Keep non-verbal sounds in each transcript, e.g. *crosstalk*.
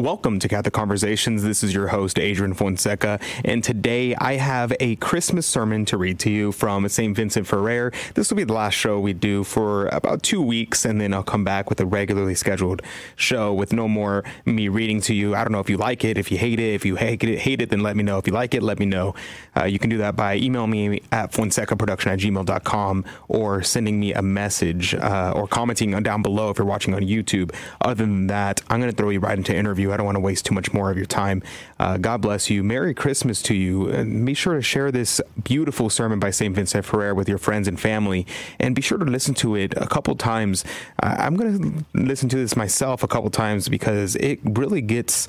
Welcome to Catholic Conversations. This is your host, Adrian Fonseca, and today I have a Christmas sermon to read to you from St. Vincent Ferrer. This will be the last show we do for about two weeks, and then I'll come back with a regularly scheduled show with no more me reading to you. I don't know if you like it, if you hate it. If you hate it, hate it then let me know. If you like it, let me know. Uh, you can do that by emailing me at fonsecaproduction at gmail.com or sending me a message uh, or commenting down below if you're watching on YouTube. Other than that, I'm going to throw you right into interview I don't want to waste too much more of your time. Uh, God bless you. Merry Christmas to you. And be sure to share this beautiful sermon by St. Vincent Ferrer with your friends and family. And be sure to listen to it a couple times. I'm going to listen to this myself a couple times because it really gets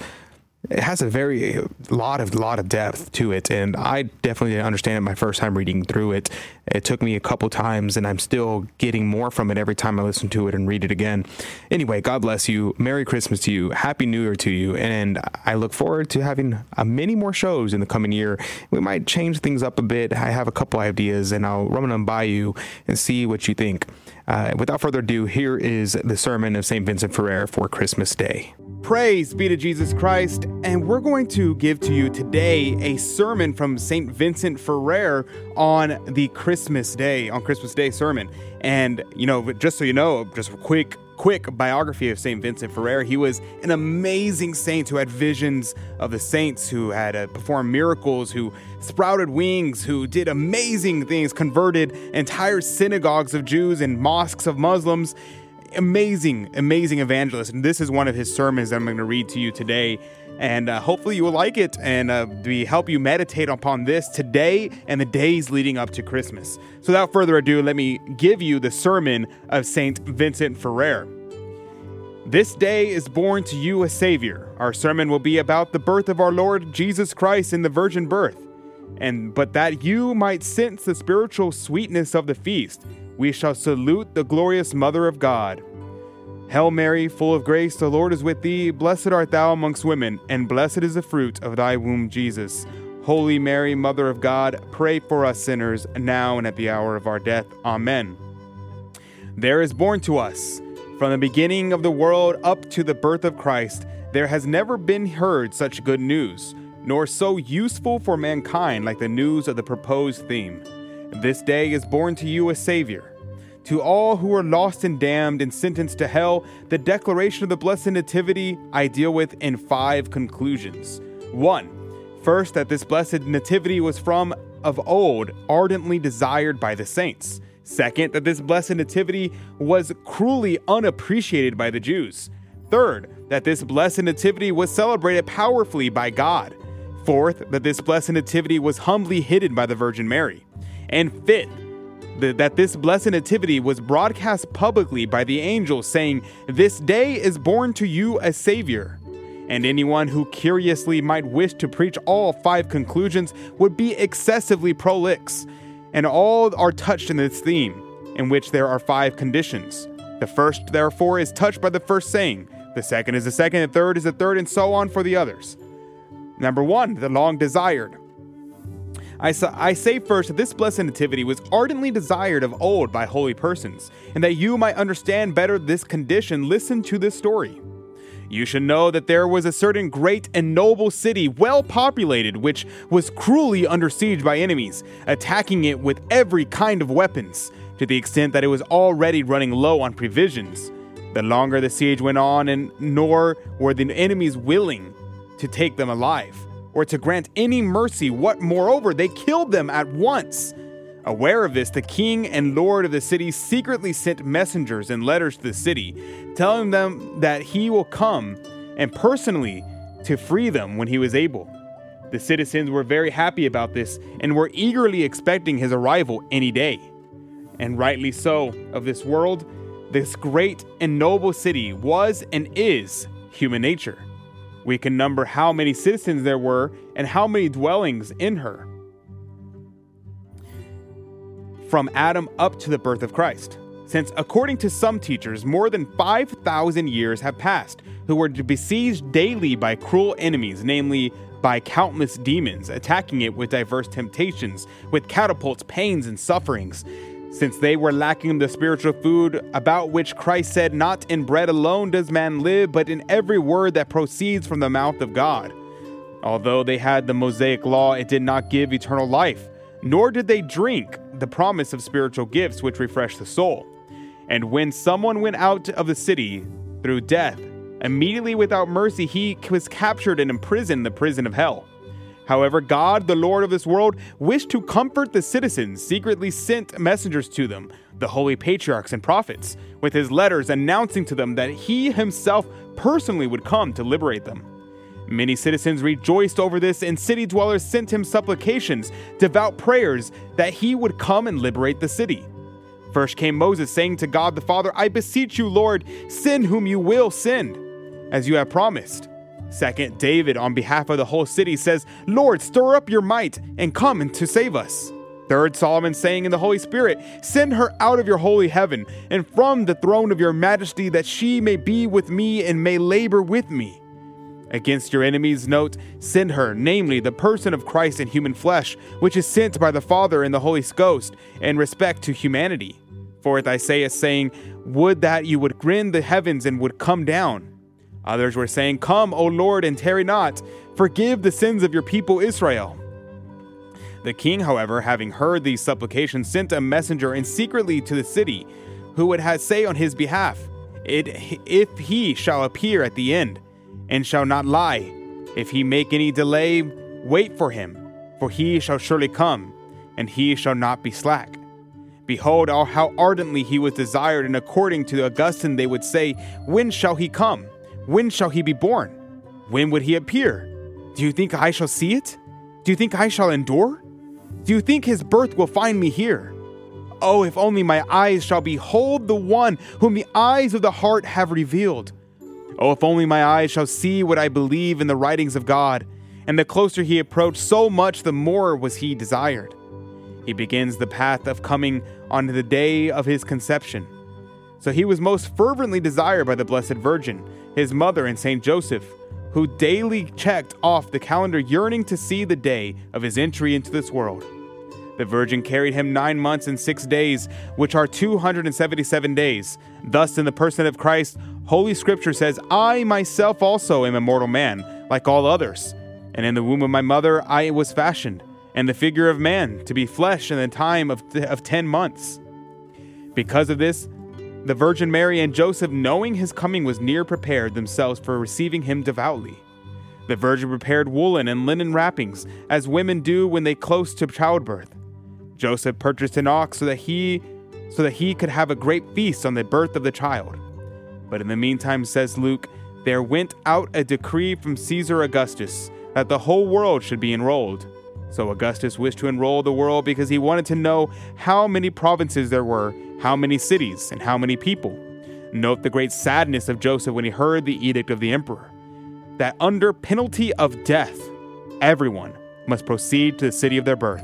it has a very lot of lot of depth to it and i definitely didn't understand it my first time reading through it. It took me a couple times and i'm still getting more from it every time i listen to it and read it again. Anyway god bless you. Merry christmas to you. Happy new year to you. And i look forward to having uh, many more shows in the coming year. We might change things up a bit. I have a couple ideas and i'll run them by you and see what you think. Uh, without further ado here is the sermon of st vincent ferrer for christmas day Praise be to Jesus Christ, and we're going to give to you today a sermon from St. Vincent Ferrer on the Christmas Day, on Christmas Day sermon. And, you know, just so you know, just a quick, quick biography of St. Vincent Ferrer. He was an amazing saint who had visions of the saints, who had uh, performed miracles, who sprouted wings, who did amazing things, converted entire synagogues of Jews and mosques of Muslims amazing, amazing evangelist. And this is one of his sermons that I'm going to read to you today. And uh, hopefully you will like it and uh, we help you meditate upon this today and the days leading up to Christmas. So without further ado, let me give you the sermon of Saint Vincent Ferrer. This day is born to you a Savior. Our sermon will be about the birth of our Lord Jesus Christ in the virgin birth. And but that you might sense the spiritual sweetness of the feast, we shall salute the glorious Mother of God. Hail Mary, full of grace, the Lord is with thee. Blessed art thou amongst women, and blessed is the fruit of thy womb, Jesus. Holy Mary, Mother of God, pray for us sinners, now and at the hour of our death. Amen. There is born to us, from the beginning of the world up to the birth of Christ, there has never been heard such good news, nor so useful for mankind like the news of the proposed theme. This day is born to you a Savior to all who are lost and damned and sentenced to hell, the declaration of the Blessed Nativity I deal with in five conclusions. One, first, that this Blessed Nativity was from of old ardently desired by the saints. Second, that this Blessed Nativity was cruelly unappreciated by the Jews. Third, that this Blessed Nativity was celebrated powerfully by God. Fourth, that this Blessed Nativity was humbly hidden by the Virgin Mary. And fifth, the, that this blessed nativity was broadcast publicly by the angel, saying, This day is born to you a Savior. And anyone who curiously might wish to preach all five conclusions would be excessively prolix, and all are touched in this theme, in which there are five conditions. The first, therefore, is touched by the first saying, the second is the second, the third is the third, and so on for the others. Number one, the long desired. I, I say first that this blessed nativity was ardently desired of old by holy persons, and that you might understand better this condition, listen to this story. You should know that there was a certain great and noble city, well populated, which was cruelly under siege by enemies, attacking it with every kind of weapons, to the extent that it was already running low on provisions. The longer the siege went on, and nor were the enemies willing to take them alive or to grant any mercy. What, moreover, they killed them at once. Aware of this, the king and lord of the city secretly sent messengers and letters to the city, telling them that he will come and personally to free them when he was able. The citizens were very happy about this and were eagerly expecting his arrival any day. And rightly so, of this world, this great and noble city was and is human nature. We can number how many citizens there were and how many dwellings in her. From Adam up to the birth of Christ. Since, according to some teachers, more than 5,000 years have passed, who were besieged daily by cruel enemies, namely by countless demons, attacking it with diverse temptations, with catapults, pains, and sufferings. Since they were lacking the spiritual food about which Christ said, Not in bread alone does man live, but in every word that proceeds from the mouth of God. Although they had the Mosaic law, it did not give eternal life, nor did they drink the promise of spiritual gifts which refresh the soul. And when someone went out of the city through death, immediately without mercy he was captured and imprisoned in the prison of hell. However, God, the Lord of this world, wished to comfort the citizens, secretly sent messengers to them, the holy patriarchs and prophets, with his letters announcing to them that he himself personally would come to liberate them. Many citizens rejoiced over this, and city dwellers sent him supplications, devout prayers, that he would come and liberate the city. First came Moses, saying to God the Father, I beseech you, Lord, send whom you will send, as you have promised. Second, David, on behalf of the whole city, says, Lord, stir up your might and come to save us. Third, Solomon saying in the Holy Spirit, Send her out of your holy heaven and from the throne of your majesty, that she may be with me and may labor with me. Against your enemies, note, send her, namely, the person of Christ in human flesh, which is sent by the Father and the Holy Ghost, in respect to humanity. Fourth, Isaiah saying, Would that you would rend the heavens and would come down. Others were saying, Come, O Lord, and tarry not. Forgive the sins of your people Israel. The king, however, having heard these supplications, sent a messenger in secretly to the city, who would have say on his behalf, If he shall appear at the end, and shall not lie, if he make any delay, wait for him, for he shall surely come, and he shall not be slack. Behold, how ardently he was desired, and according to Augustine they would say, When shall he come? When shall he be born? When would he appear? Do you think I shall see it? Do you think I shall endure? Do you think his birth will find me here? Oh, if only my eyes shall behold the one whom the eyes of the heart have revealed. Oh, if only my eyes shall see what I believe in the writings of God. And the closer he approached, so much the more was he desired. He begins the path of coming on the day of his conception. So he was most fervently desired by the Blessed Virgin his mother, and Saint Joseph, who daily checked off the calendar, yearning to see the day of his entry into this world. The Virgin carried him nine months and six days, which are 277 days. Thus, in the person of Christ, Holy Scripture says, I myself also am a mortal man, like all others. And in the womb of my mother I was fashioned, and the figure of man, to be flesh in the time of, of ten months. Because of this, the Virgin Mary and Joseph, knowing his coming was near, prepared themselves for receiving him devoutly. The Virgin prepared woolen and linen wrappings, as women do when they close to childbirth. Joseph purchased an ox so that he so that he could have a great feast on the birth of the child. But in the meantime, says Luke, there went out a decree from Caesar Augustus that the whole world should be enrolled. So Augustus wished to enroll the world because he wanted to know how many provinces there were how many cities, and how many people. Note the great sadness of Joseph when he heard the edict of the emperor that under penalty of death, everyone must proceed to the city of their birth.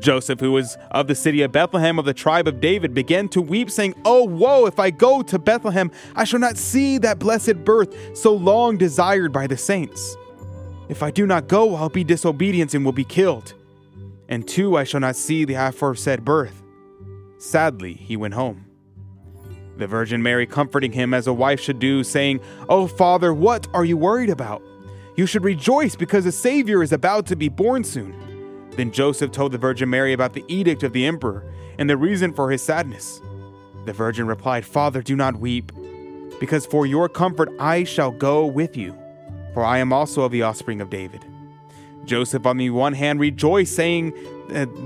Joseph, who was of the city of Bethlehem of the tribe of David, began to weep, saying, Oh, woe, if I go to Bethlehem, I shall not see that blessed birth so long desired by the saints. If I do not go, I'll be disobedient and will be killed. And two, I shall not see the aforesaid birth. Sadly, he went home. The Virgin Mary comforting him as a wife should do, saying, Oh, Father, what are you worried about? You should rejoice because a Savior is about to be born soon. Then Joseph told the Virgin Mary about the edict of the emperor and the reason for his sadness. The Virgin replied, Father, do not weep, because for your comfort I shall go with you, for I am also of the offspring of David. Joseph, on the one hand, rejoiced, saying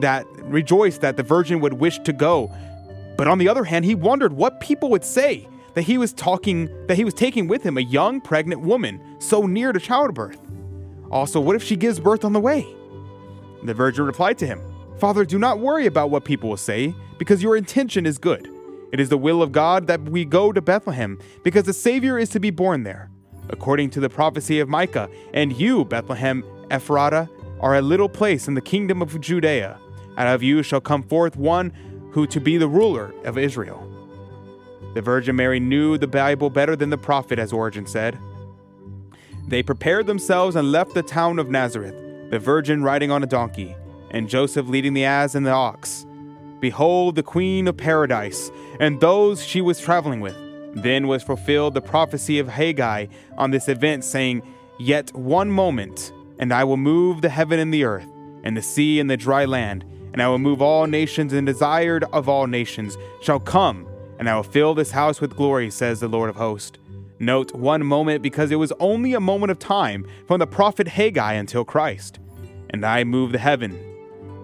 that rejoiced that the virgin would wish to go, but on the other hand, he wondered what people would say that he was talking that he was taking with him a young pregnant woman so near to childbirth. Also, what if she gives birth on the way? The virgin replied to him, Father, do not worry about what people will say, because your intention is good. It is the will of God that we go to Bethlehem, because the Savior is to be born there, according to the prophecy of Micah. And you, Bethlehem, Ephratah are a little place in the kingdom of Judea. Out of you shall come forth one who to be the ruler of Israel. The Virgin Mary knew the Bible better than the prophet, as Origen said. They prepared themselves and left the town of Nazareth, the Virgin riding on a donkey, and Joseph leading the ass and the ox. Behold, the Queen of Paradise, and those she was traveling with. Then was fulfilled the prophecy of Haggai on this event, saying, Yet one moment, and I will move the heaven and the earth, and the sea and the dry land, and I will move all nations, and desired of all nations shall come, and I will fill this house with glory, says the Lord of hosts. Note one moment because it was only a moment of time from the prophet Haggai until Christ. And I move the heaven.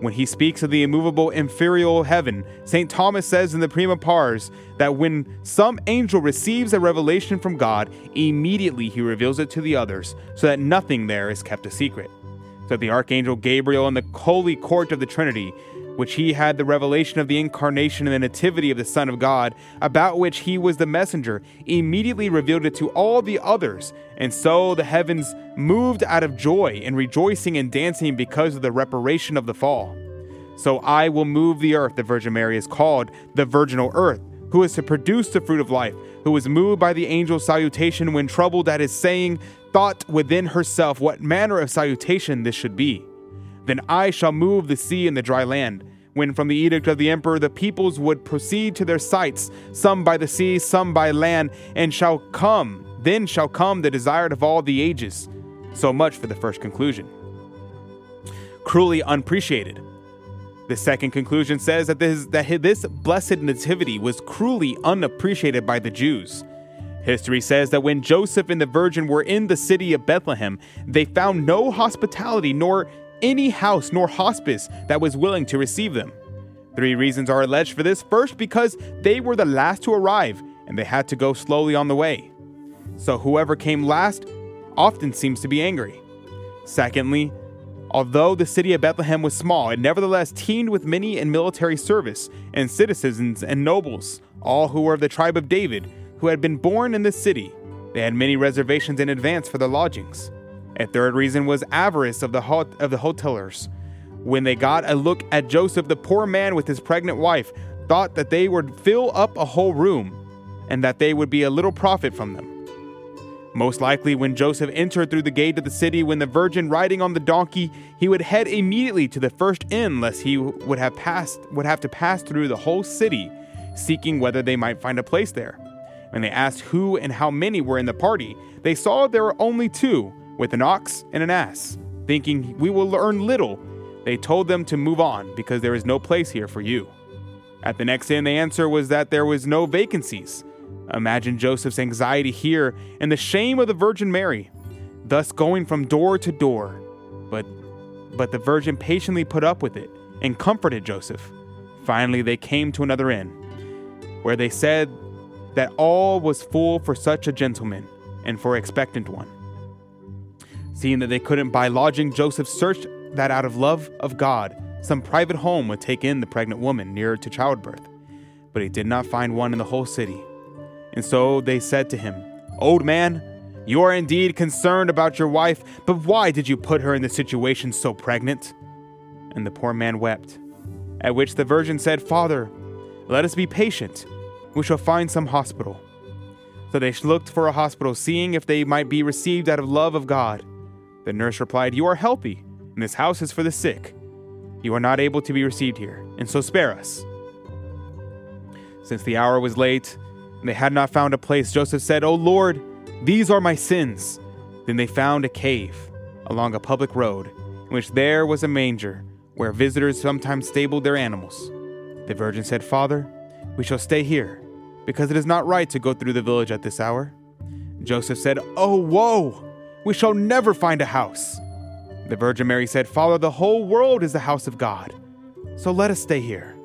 When he speaks of the immovable inferior heaven, St. Thomas says in the Prima Pars that when some angel receives a revelation from God, immediately he reveals it to the others, so that nothing there is kept a secret. So the archangel Gabriel in the holy court of the Trinity which he had the revelation of the incarnation and the nativity of the Son of God, about which he was the messenger, immediately revealed it to all the others. And so the heavens moved out of joy and rejoicing and dancing because of the reparation of the fall. So I will move the earth, the Virgin Mary is called the virginal earth, who is to produce the fruit of life, who was moved by the angel's salutation when troubled at his saying, thought within herself what manner of salutation this should be. Then I shall move the sea and the dry land. When from the edict of the emperor the peoples would proceed to their sites, some by the sea, some by land, and shall come, then shall come the desired of all the ages. So much for the first conclusion. Cruelly unappreciated. The second conclusion says that this, that this blessed nativity was cruelly unappreciated by the Jews. History says that when Joseph and the Virgin were in the city of Bethlehem, they found no hospitality nor any house nor hospice that was willing to receive them. Three reasons are alleged for this. First, because they were the last to arrive and they had to go slowly on the way. So whoever came last often seems to be angry. Secondly, although the city of Bethlehem was small, it nevertheless teemed with many in military service and citizens and nobles, all who were of the tribe of David, who had been born in this city. They had many reservations in advance for their lodgings. A third reason was avarice of the, hot, of the hotelers. When they got a look at Joseph, the poor man with his pregnant wife thought that they would fill up a whole room and that they would be a little profit from them. Most likely, when Joseph entered through the gate of the city, when the virgin riding on the donkey, he would head immediately to the first inn, lest he would have passed would have to pass through the whole city, seeking whether they might find a place there. When they asked who and how many were in the party, they saw there were only two, with an ox and an ass. Thinking we will learn little, they told them to move on because there is no place here for you. At the next inn, the answer was that there was no vacancies. Imagine Joseph's anxiety here and the shame of the Virgin Mary, thus going from door to door. But, but the Virgin patiently put up with it and comforted Joseph. Finally, they came to another inn, where they said that all was full for such a gentleman and for expectant one. Seeing that they couldn't buy lodging, Joseph searched that out of love of God, some private home would take in the pregnant woman nearer to childbirth. But he did not find one in the whole city. And so they said to him, Old man, you are indeed concerned about your wife, but why did you put her in the situation so pregnant? And the poor man wept. At which the virgin said, Father, let us be patient. We shall find some hospital. So they looked for a hospital, seeing if they might be received out of love of God. The nurse replied, You are healthy, and this house is for the sick. You are not able to be received here, and so spare us. Since the hour was late, and they had not found a place, Joseph said, O Lord, these are my sins. Then they found a cave along a public road, in which there was a manger, where visitors sometimes stabled their animals. The virgin said, Father, we shall stay here, because it is not right to go through the village at this hour. Joseph said, Oh, woe! We shall never find a house. The Virgin Mary said, Father, the whole world is the house of God, so let us stay here.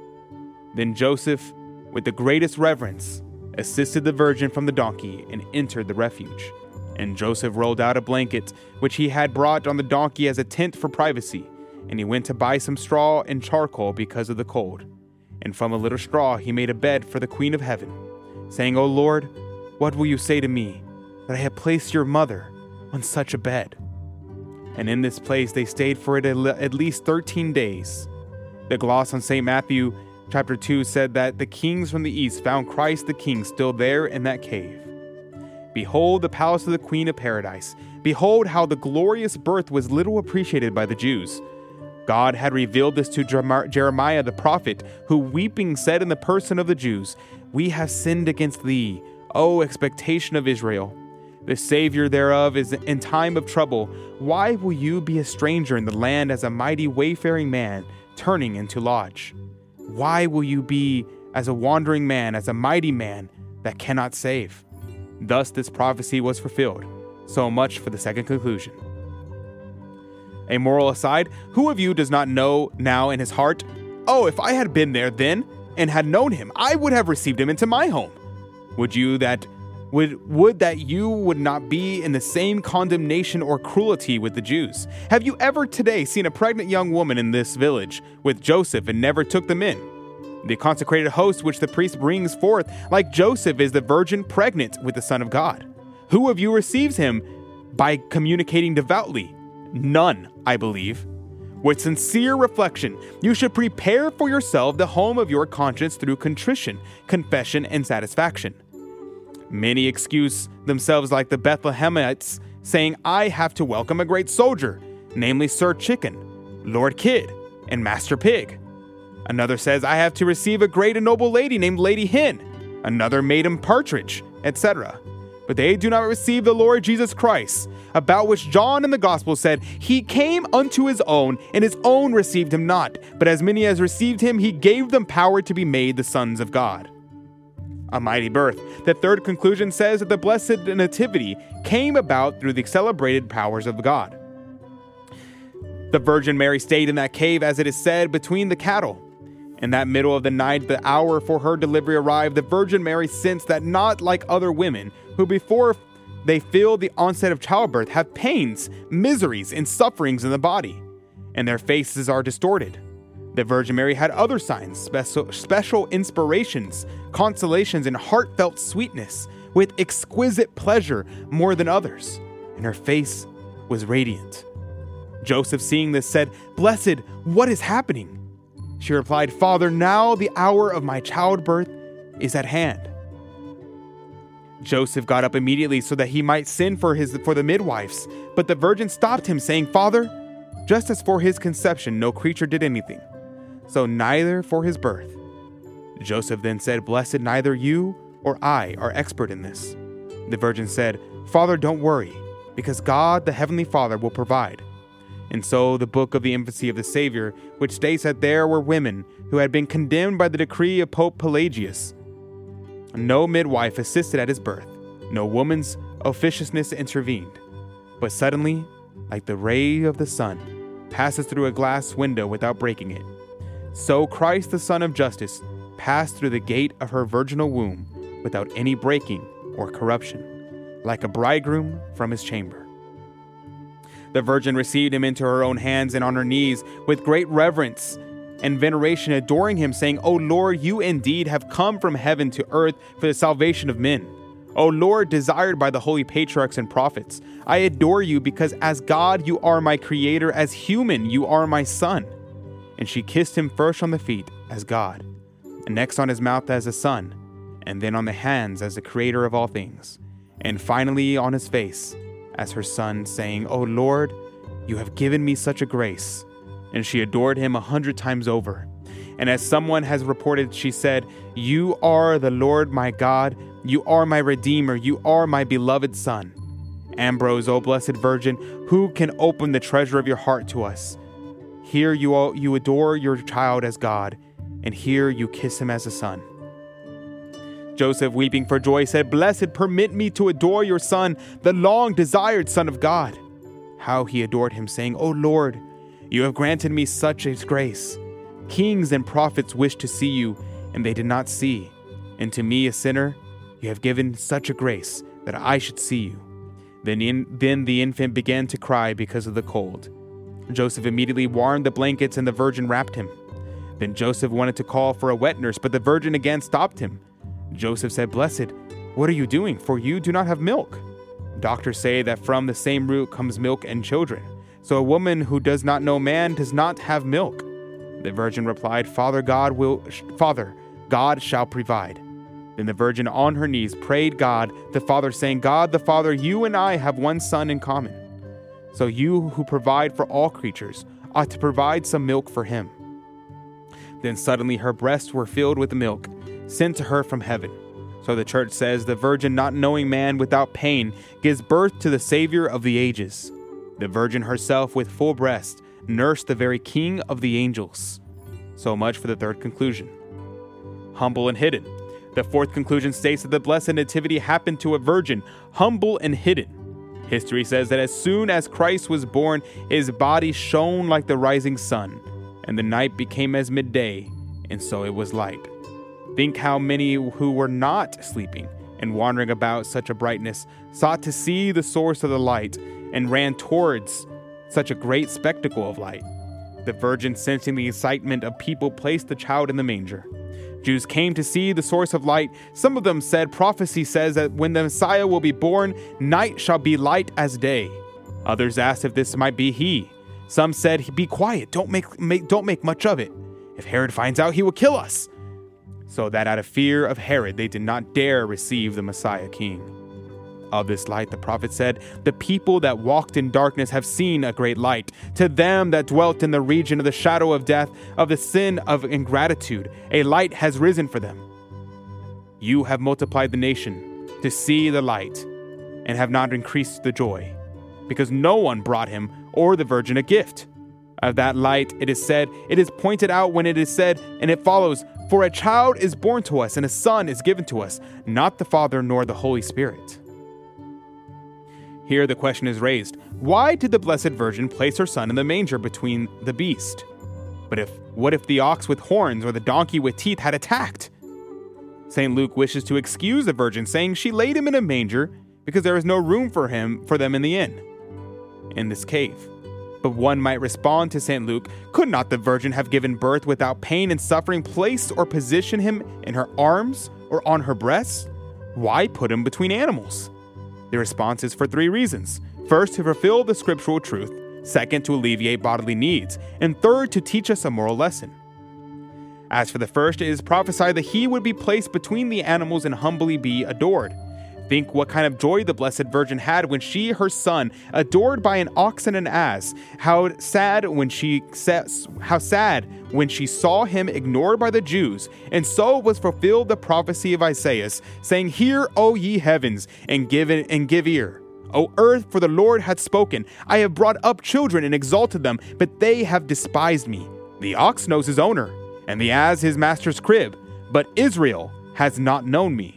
Then Joseph, with the greatest reverence, assisted the Virgin from the donkey and entered the refuge. And Joseph rolled out a blanket which he had brought on the donkey as a tent for privacy, and he went to buy some straw and charcoal because of the cold. And from a little straw he made a bed for the Queen of Heaven, saying, O Lord, what will you say to me that I have placed your mother? On such a bed. And in this place they stayed for at least 13 days. The gloss on St. Matthew chapter 2 said that the kings from the east found Christ the King still there in that cave. Behold the palace of the Queen of Paradise. Behold how the glorious birth was little appreciated by the Jews. God had revealed this to Jeremiah the prophet, who weeping said in the person of the Jews, We have sinned against thee, O expectation of Israel. The Savior thereof is in time of trouble. Why will you be a stranger in the land as a mighty wayfaring man turning into lodge? Why will you be as a wandering man, as a mighty man that cannot save? Thus this prophecy was fulfilled. So much for the second conclusion. A moral aside, who of you does not know now in his heart, oh, if I had been there then and had known him, I would have received him into my home? Would you that would would that you would not be in the same condemnation or cruelty with the Jews? Have you ever today seen a pregnant young woman in this village with Joseph and never took them in? The consecrated host which the priest brings forth, like Joseph, is the virgin pregnant with the Son of God. Who of you receives him by communicating devoutly? None, I believe. With sincere reflection, you should prepare for yourself the home of your conscience through contrition, confession, and satisfaction. Many excuse themselves like the Bethlehemites, saying, I have to welcome a great soldier, namely Sir Chicken, Lord Kid, and Master Pig. Another says, I have to receive a great and noble lady named Lady Hen, another Madam Partridge, etc but they do not receive the Lord Jesus Christ, about which John in the Gospel said, He came unto his own, and his own received him not. But as many as received him, he gave them power to be made the sons of God. A mighty birth. The third conclusion says that the blessed nativity came about through the celebrated powers of God. The Virgin Mary stayed in that cave, as it is said, between the cattle. In that middle of the night, the hour for her delivery arrived, the Virgin Mary sensed that not like other women, who before they feel the onset of childbirth have pains, miseries, and sufferings in the body, and their faces are distorted. The Virgin Mary had other signs, special, special inspirations, consolations, and heartfelt sweetness, with exquisite pleasure more than others, and her face was radiant. Joseph, seeing this, said, Blessed, what is happening? She replied, Father, now the hour of my childbirth is at hand. Joseph got up immediately so that he might send for his for the midwives, but the virgin stopped him, saying, Father, just as for his conception no creature did anything, so neither for his birth. Joseph then said, Blessed neither you or I are expert in this. The virgin said, Father, don't worry, because God the Heavenly Father will provide. And so the book of the infancy of the Savior, which states that there were women who had been condemned by the decree of Pope Pelagius. No midwife assisted at his birth, no woman's officiousness intervened. But suddenly, like the ray of the sun, passes through a glass window without breaking it, so Christ the Sun of Justice passed through the gate of her virginal womb without any breaking or corruption, like a bridegroom from his chamber. The Virgin received him into her own hands and on her knees with great reverence and veneration, adoring him, saying, O Lord, you indeed have come from heaven to earth for the salvation of men. O Lord, desired by the holy patriarchs and prophets, I adore you because as God you are my creator, as human you are my son. And she kissed him first on the feet as God, and next on his mouth as a son, and then on the hands as the creator of all things, and finally on his face as her son, saying, O Lord, you have given me such a grace. And she adored him a hundred times over. And as someone has reported, she said, You are the Lord my God, you are my Redeemer, you are my beloved Son. Ambrose, O Blessed Virgin, who can open the treasure of your heart to us? Here you, all, you adore your child as God, and here you kiss him as a son. Joseph, weeping for joy, said, Blessed, permit me to adore your son, the long desired Son of God. How he adored him, saying, O Lord, you have granted me such a grace. Kings and prophets wished to see you, and they did not see. And to me, a sinner, you have given such a grace that I should see you. Then, in, then the infant began to cry because of the cold. Joseph immediately warmed the blankets, and the virgin wrapped him. Then Joseph wanted to call for a wet nurse, but the virgin again stopped him. Joseph said, Blessed, what are you doing? For you do not have milk. Doctors say that from the same root comes milk and children. So a woman who does not know man does not have milk. The virgin replied, Father God will Father, God shall provide. Then the virgin on her knees prayed God the Father, saying, God the Father, you and I have one son in common. So you who provide for all creatures ought to provide some milk for him. Then suddenly her breasts were filled with milk, sent to her from heaven. So the church says the virgin, not knowing man without pain, gives birth to the Savior of the ages. The virgin herself, with full breast, nursed the very King of the angels. So much for the third conclusion. Humble and hidden. The fourth conclusion states that the Blessed Nativity happened to a virgin, humble and hidden. History says that as soon as Christ was born, his body shone like the rising sun, and the night became as midday, and so it was light. Think how many who were not sleeping and wandering about such a brightness sought to see the source of the light and ran towards such a great spectacle of light. The virgin, sensing the excitement of people, placed the child in the manger. Jews came to see the source of light. Some of them said, Prophecy says that when the Messiah will be born, night shall be light as day. Others asked if this might be he. Some said, Be quiet, don't make, make, don't make much of it. If Herod finds out, he will kill us. So that out of fear of Herod, they did not dare receive the Messiah king. Of this light, the prophet said, The people that walked in darkness have seen a great light. To them that dwelt in the region of the shadow of death, of the sin of ingratitude, a light has risen for them. You have multiplied the nation to see the light, and have not increased the joy, because no one brought him or the virgin a gift. Of that light, it is said, it is pointed out when it is said, and it follows, For a child is born to us, and a son is given to us, not the Father nor the Holy Spirit. Here the question is raised why did the Blessed Virgin place her son in the manger between the beast? But if what if the ox with horns or the donkey with teeth had attacked? St. Luke wishes to excuse the virgin, saying she laid him in a manger because there is no room for him for them in the inn, in this cave. But one might respond to St. Luke Could not the Virgin have given birth without pain and suffering, placed or positioned him in her arms or on her breast? Why put him between animals? The response is for three reasons. First, to fulfill the scriptural truth. Second, to alleviate bodily needs. And third, to teach us a moral lesson. As for the first, it is prophesied that he would be placed between the animals and humbly be adored. Think what kind of joy the Blessed Virgin had when she, her son, adored by an ox and an ass. How sad when she how sad when she saw him ignored by the Jews. And so was fulfilled the prophecy of Isaiah, saying, "Hear, O ye heavens, and give and give ear." O earth, for the Lord hath spoken. I have brought up children and exalted them, but they have despised me. The ox knows his owner, and the ass his master's crib, but Israel has not known me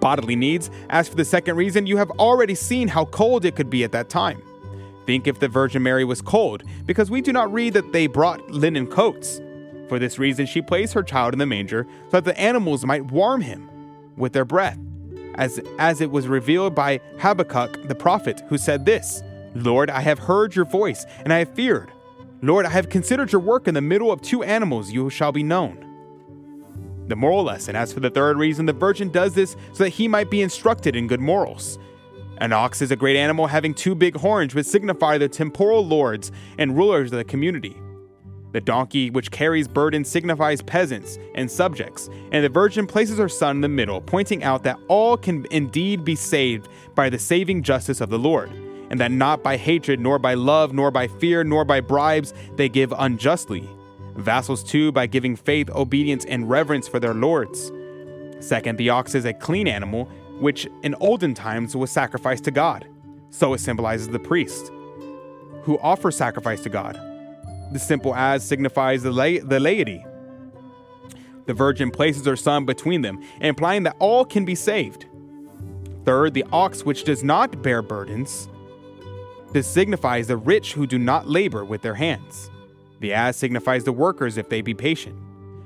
bodily needs. As for the second reason, you have already seen how cold it could be at that time. Think if the Virgin Mary was cold, because we do not read that they brought linen coats. For this reason, she placed her child in the manger so that the animals might warm him with their breath, as, as it was revealed by Habakkuk the prophet, who said this Lord, I have heard your voice, and I have feared. Lord, I have considered your work in the middle of two animals, you shall be known. The moral lesson, as for the third reason, the virgin does this so that he might be instructed in good morals. An ox is a great animal having two big horns, which signify the temporal lords and rulers of the community. The donkey, which carries burdens, signifies peasants and subjects, and the virgin places her son in the middle, pointing out that all can indeed be saved by the saving justice of the Lord, and that not by hatred, nor by love, nor by fear, nor by bribes they give unjustly Vassals too by giving faith, obedience, and reverence for their lords. Second, the ox is a clean animal, which in olden times was sacrificed to God. So it symbolizes the priest, who offers sacrifice to God. The simple as signifies the, la- the laity. The virgin places her son between them, implying that all can be saved. Third, the ox which does not bear burdens. This signifies the rich who do not labor with their hands. The ass signifies the workers if they be patient.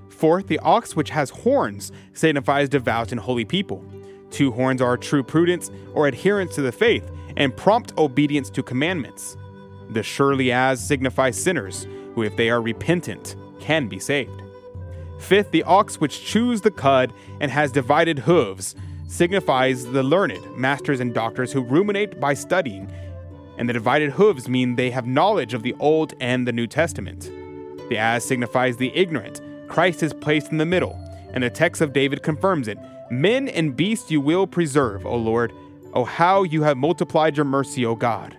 Fourth, the ox which has horns signifies devout and holy people. Two horns are true prudence or adherence to the faith and prompt obedience to commandments. The surely as signifies sinners, who, if they are repentant, can be saved. Fifth, the ox which chews the cud and has divided hooves signifies the learned, masters and doctors who ruminate by studying and the divided hooves mean they have knowledge of the Old and the New Testament. The ass signifies the ignorant. Christ is placed in the middle, and the text of David confirms it. Men and beasts you will preserve, O Lord. O how you have multiplied your mercy, O God.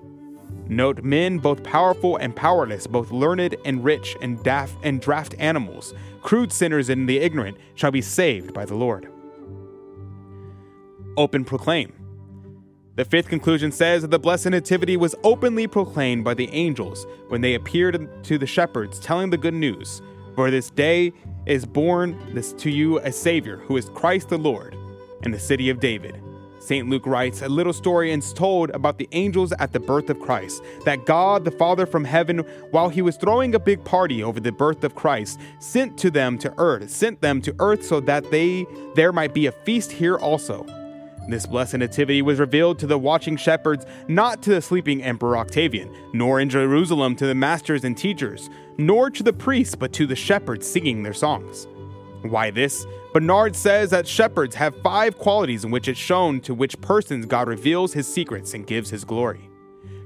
Note men both powerful and powerless, both learned and rich, and daft and draft animals, crude sinners and the ignorant shall be saved by the Lord. Open proclaim. The fifth conclusion says that the Blessed Nativity was openly proclaimed by the angels when they appeared to the shepherds, telling the good news. For this day is born this to you a Savior, who is Christ the Lord, in the city of David. St. Luke writes, a little story is told about the angels at the birth of Christ, that God the Father from heaven, while he was throwing a big party over the birth of Christ, sent to them to earth, sent them to earth so that they there might be a feast here also. This blessed nativity was revealed to the watching shepherds, not to the sleeping Emperor Octavian, nor in Jerusalem to the masters and teachers, nor to the priests, but to the shepherds singing their songs. Why this? Bernard says that shepherds have five qualities in which it's shown to which persons God reveals his secrets and gives his glory.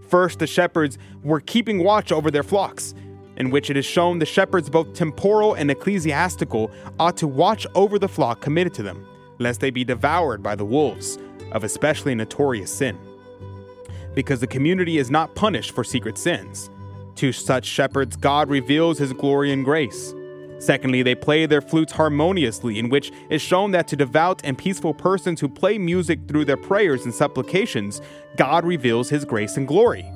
First, the shepherds were keeping watch over their flocks, in which it is shown the shepherds, both temporal and ecclesiastical, ought to watch over the flock committed to them, lest they be devoured by the wolves of especially notorious sin. Because the community is not punished for secret sins. To such shepherds, God reveals his glory and grace. Secondly, they play their flutes harmoniously, in which is shown that to devout and peaceful persons who play music through their prayers and supplications, God reveals his grace and glory.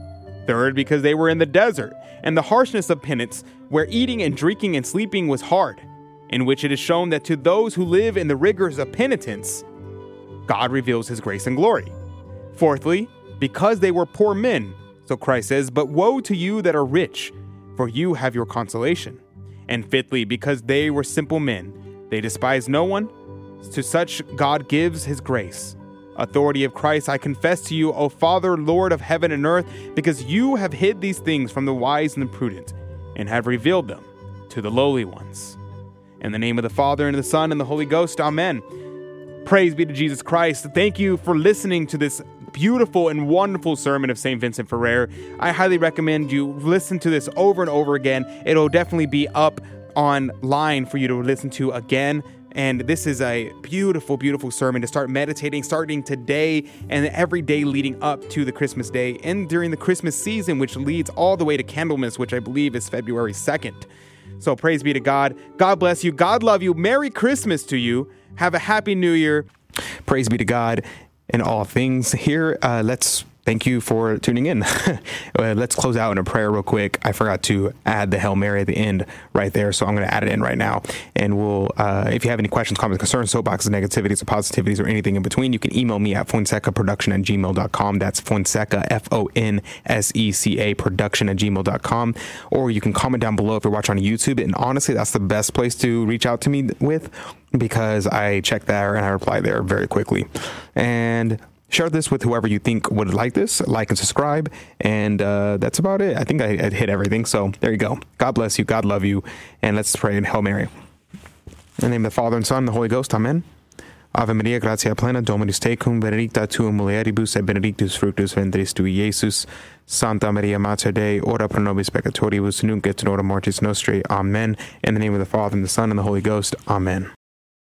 Third, because they were in the desert, and the harshness of penance, where eating and drinking and sleeping was hard, in which it is shown that to those who live in the rigors of penitence, God reveals his grace and glory. Fourthly, because they were poor men, so Christ says, But woe to you that are rich, for you have your consolation. And fifthly, because they were simple men, they despised no one. To such God gives his grace. Authority of Christ, I confess to you, O Father, Lord of heaven and earth, because you have hid these things from the wise and the prudent, and have revealed them to the lowly ones. In the name of the Father, and of the Son, and the Holy Ghost, Amen. Praise be to Jesus Christ. Thank you for listening to this beautiful and wonderful sermon of St. Vincent Ferrer. I highly recommend you listen to this over and over again. It'll definitely be up online for you to listen to again. And this is a beautiful, beautiful sermon to start meditating starting today and every day leading up to the Christmas day and during the Christmas season, which leads all the way to Candlemas, which I believe is February 2nd. So praise be to God. God bless you. God love you. Merry Christmas to you. Have a happy new year. Praise be to God in all things. Here, uh, let's thank you for tuning in. *laughs* uh, let's close out in a prayer real quick. I forgot to add the Hail Mary at the end right there, so I'm going to add it in right now. And we'll, uh, if you have any questions, comments, concerns, soapboxes, negativities, or positivities, or anything in between, you can email me at fonsecaproduction at gmail.com. That's Fonseca, F O N S E C A, production at gmail.com. Or you can comment down below if you're watching on YouTube. And honestly, that's the best place to reach out to me with because I check there and I reply there very quickly. And share this with whoever you think would like this like and subscribe and uh, that's about it i think I, I hit everything so there you go god bless you god love you and let's pray in hail mary in the name of the father and son and the holy ghost amen Ave Maria, gratia plena, Dominus tecum, benedicta tu mulieribus, et benedictus fructus ventris tui, Iesus. Santa Maria Mater Dei, ora pro nobis peccatoribus, nunc et in hora mortis nostri. Amen. In the name of the Father, and the Son, and the Holy Ghost. Amen.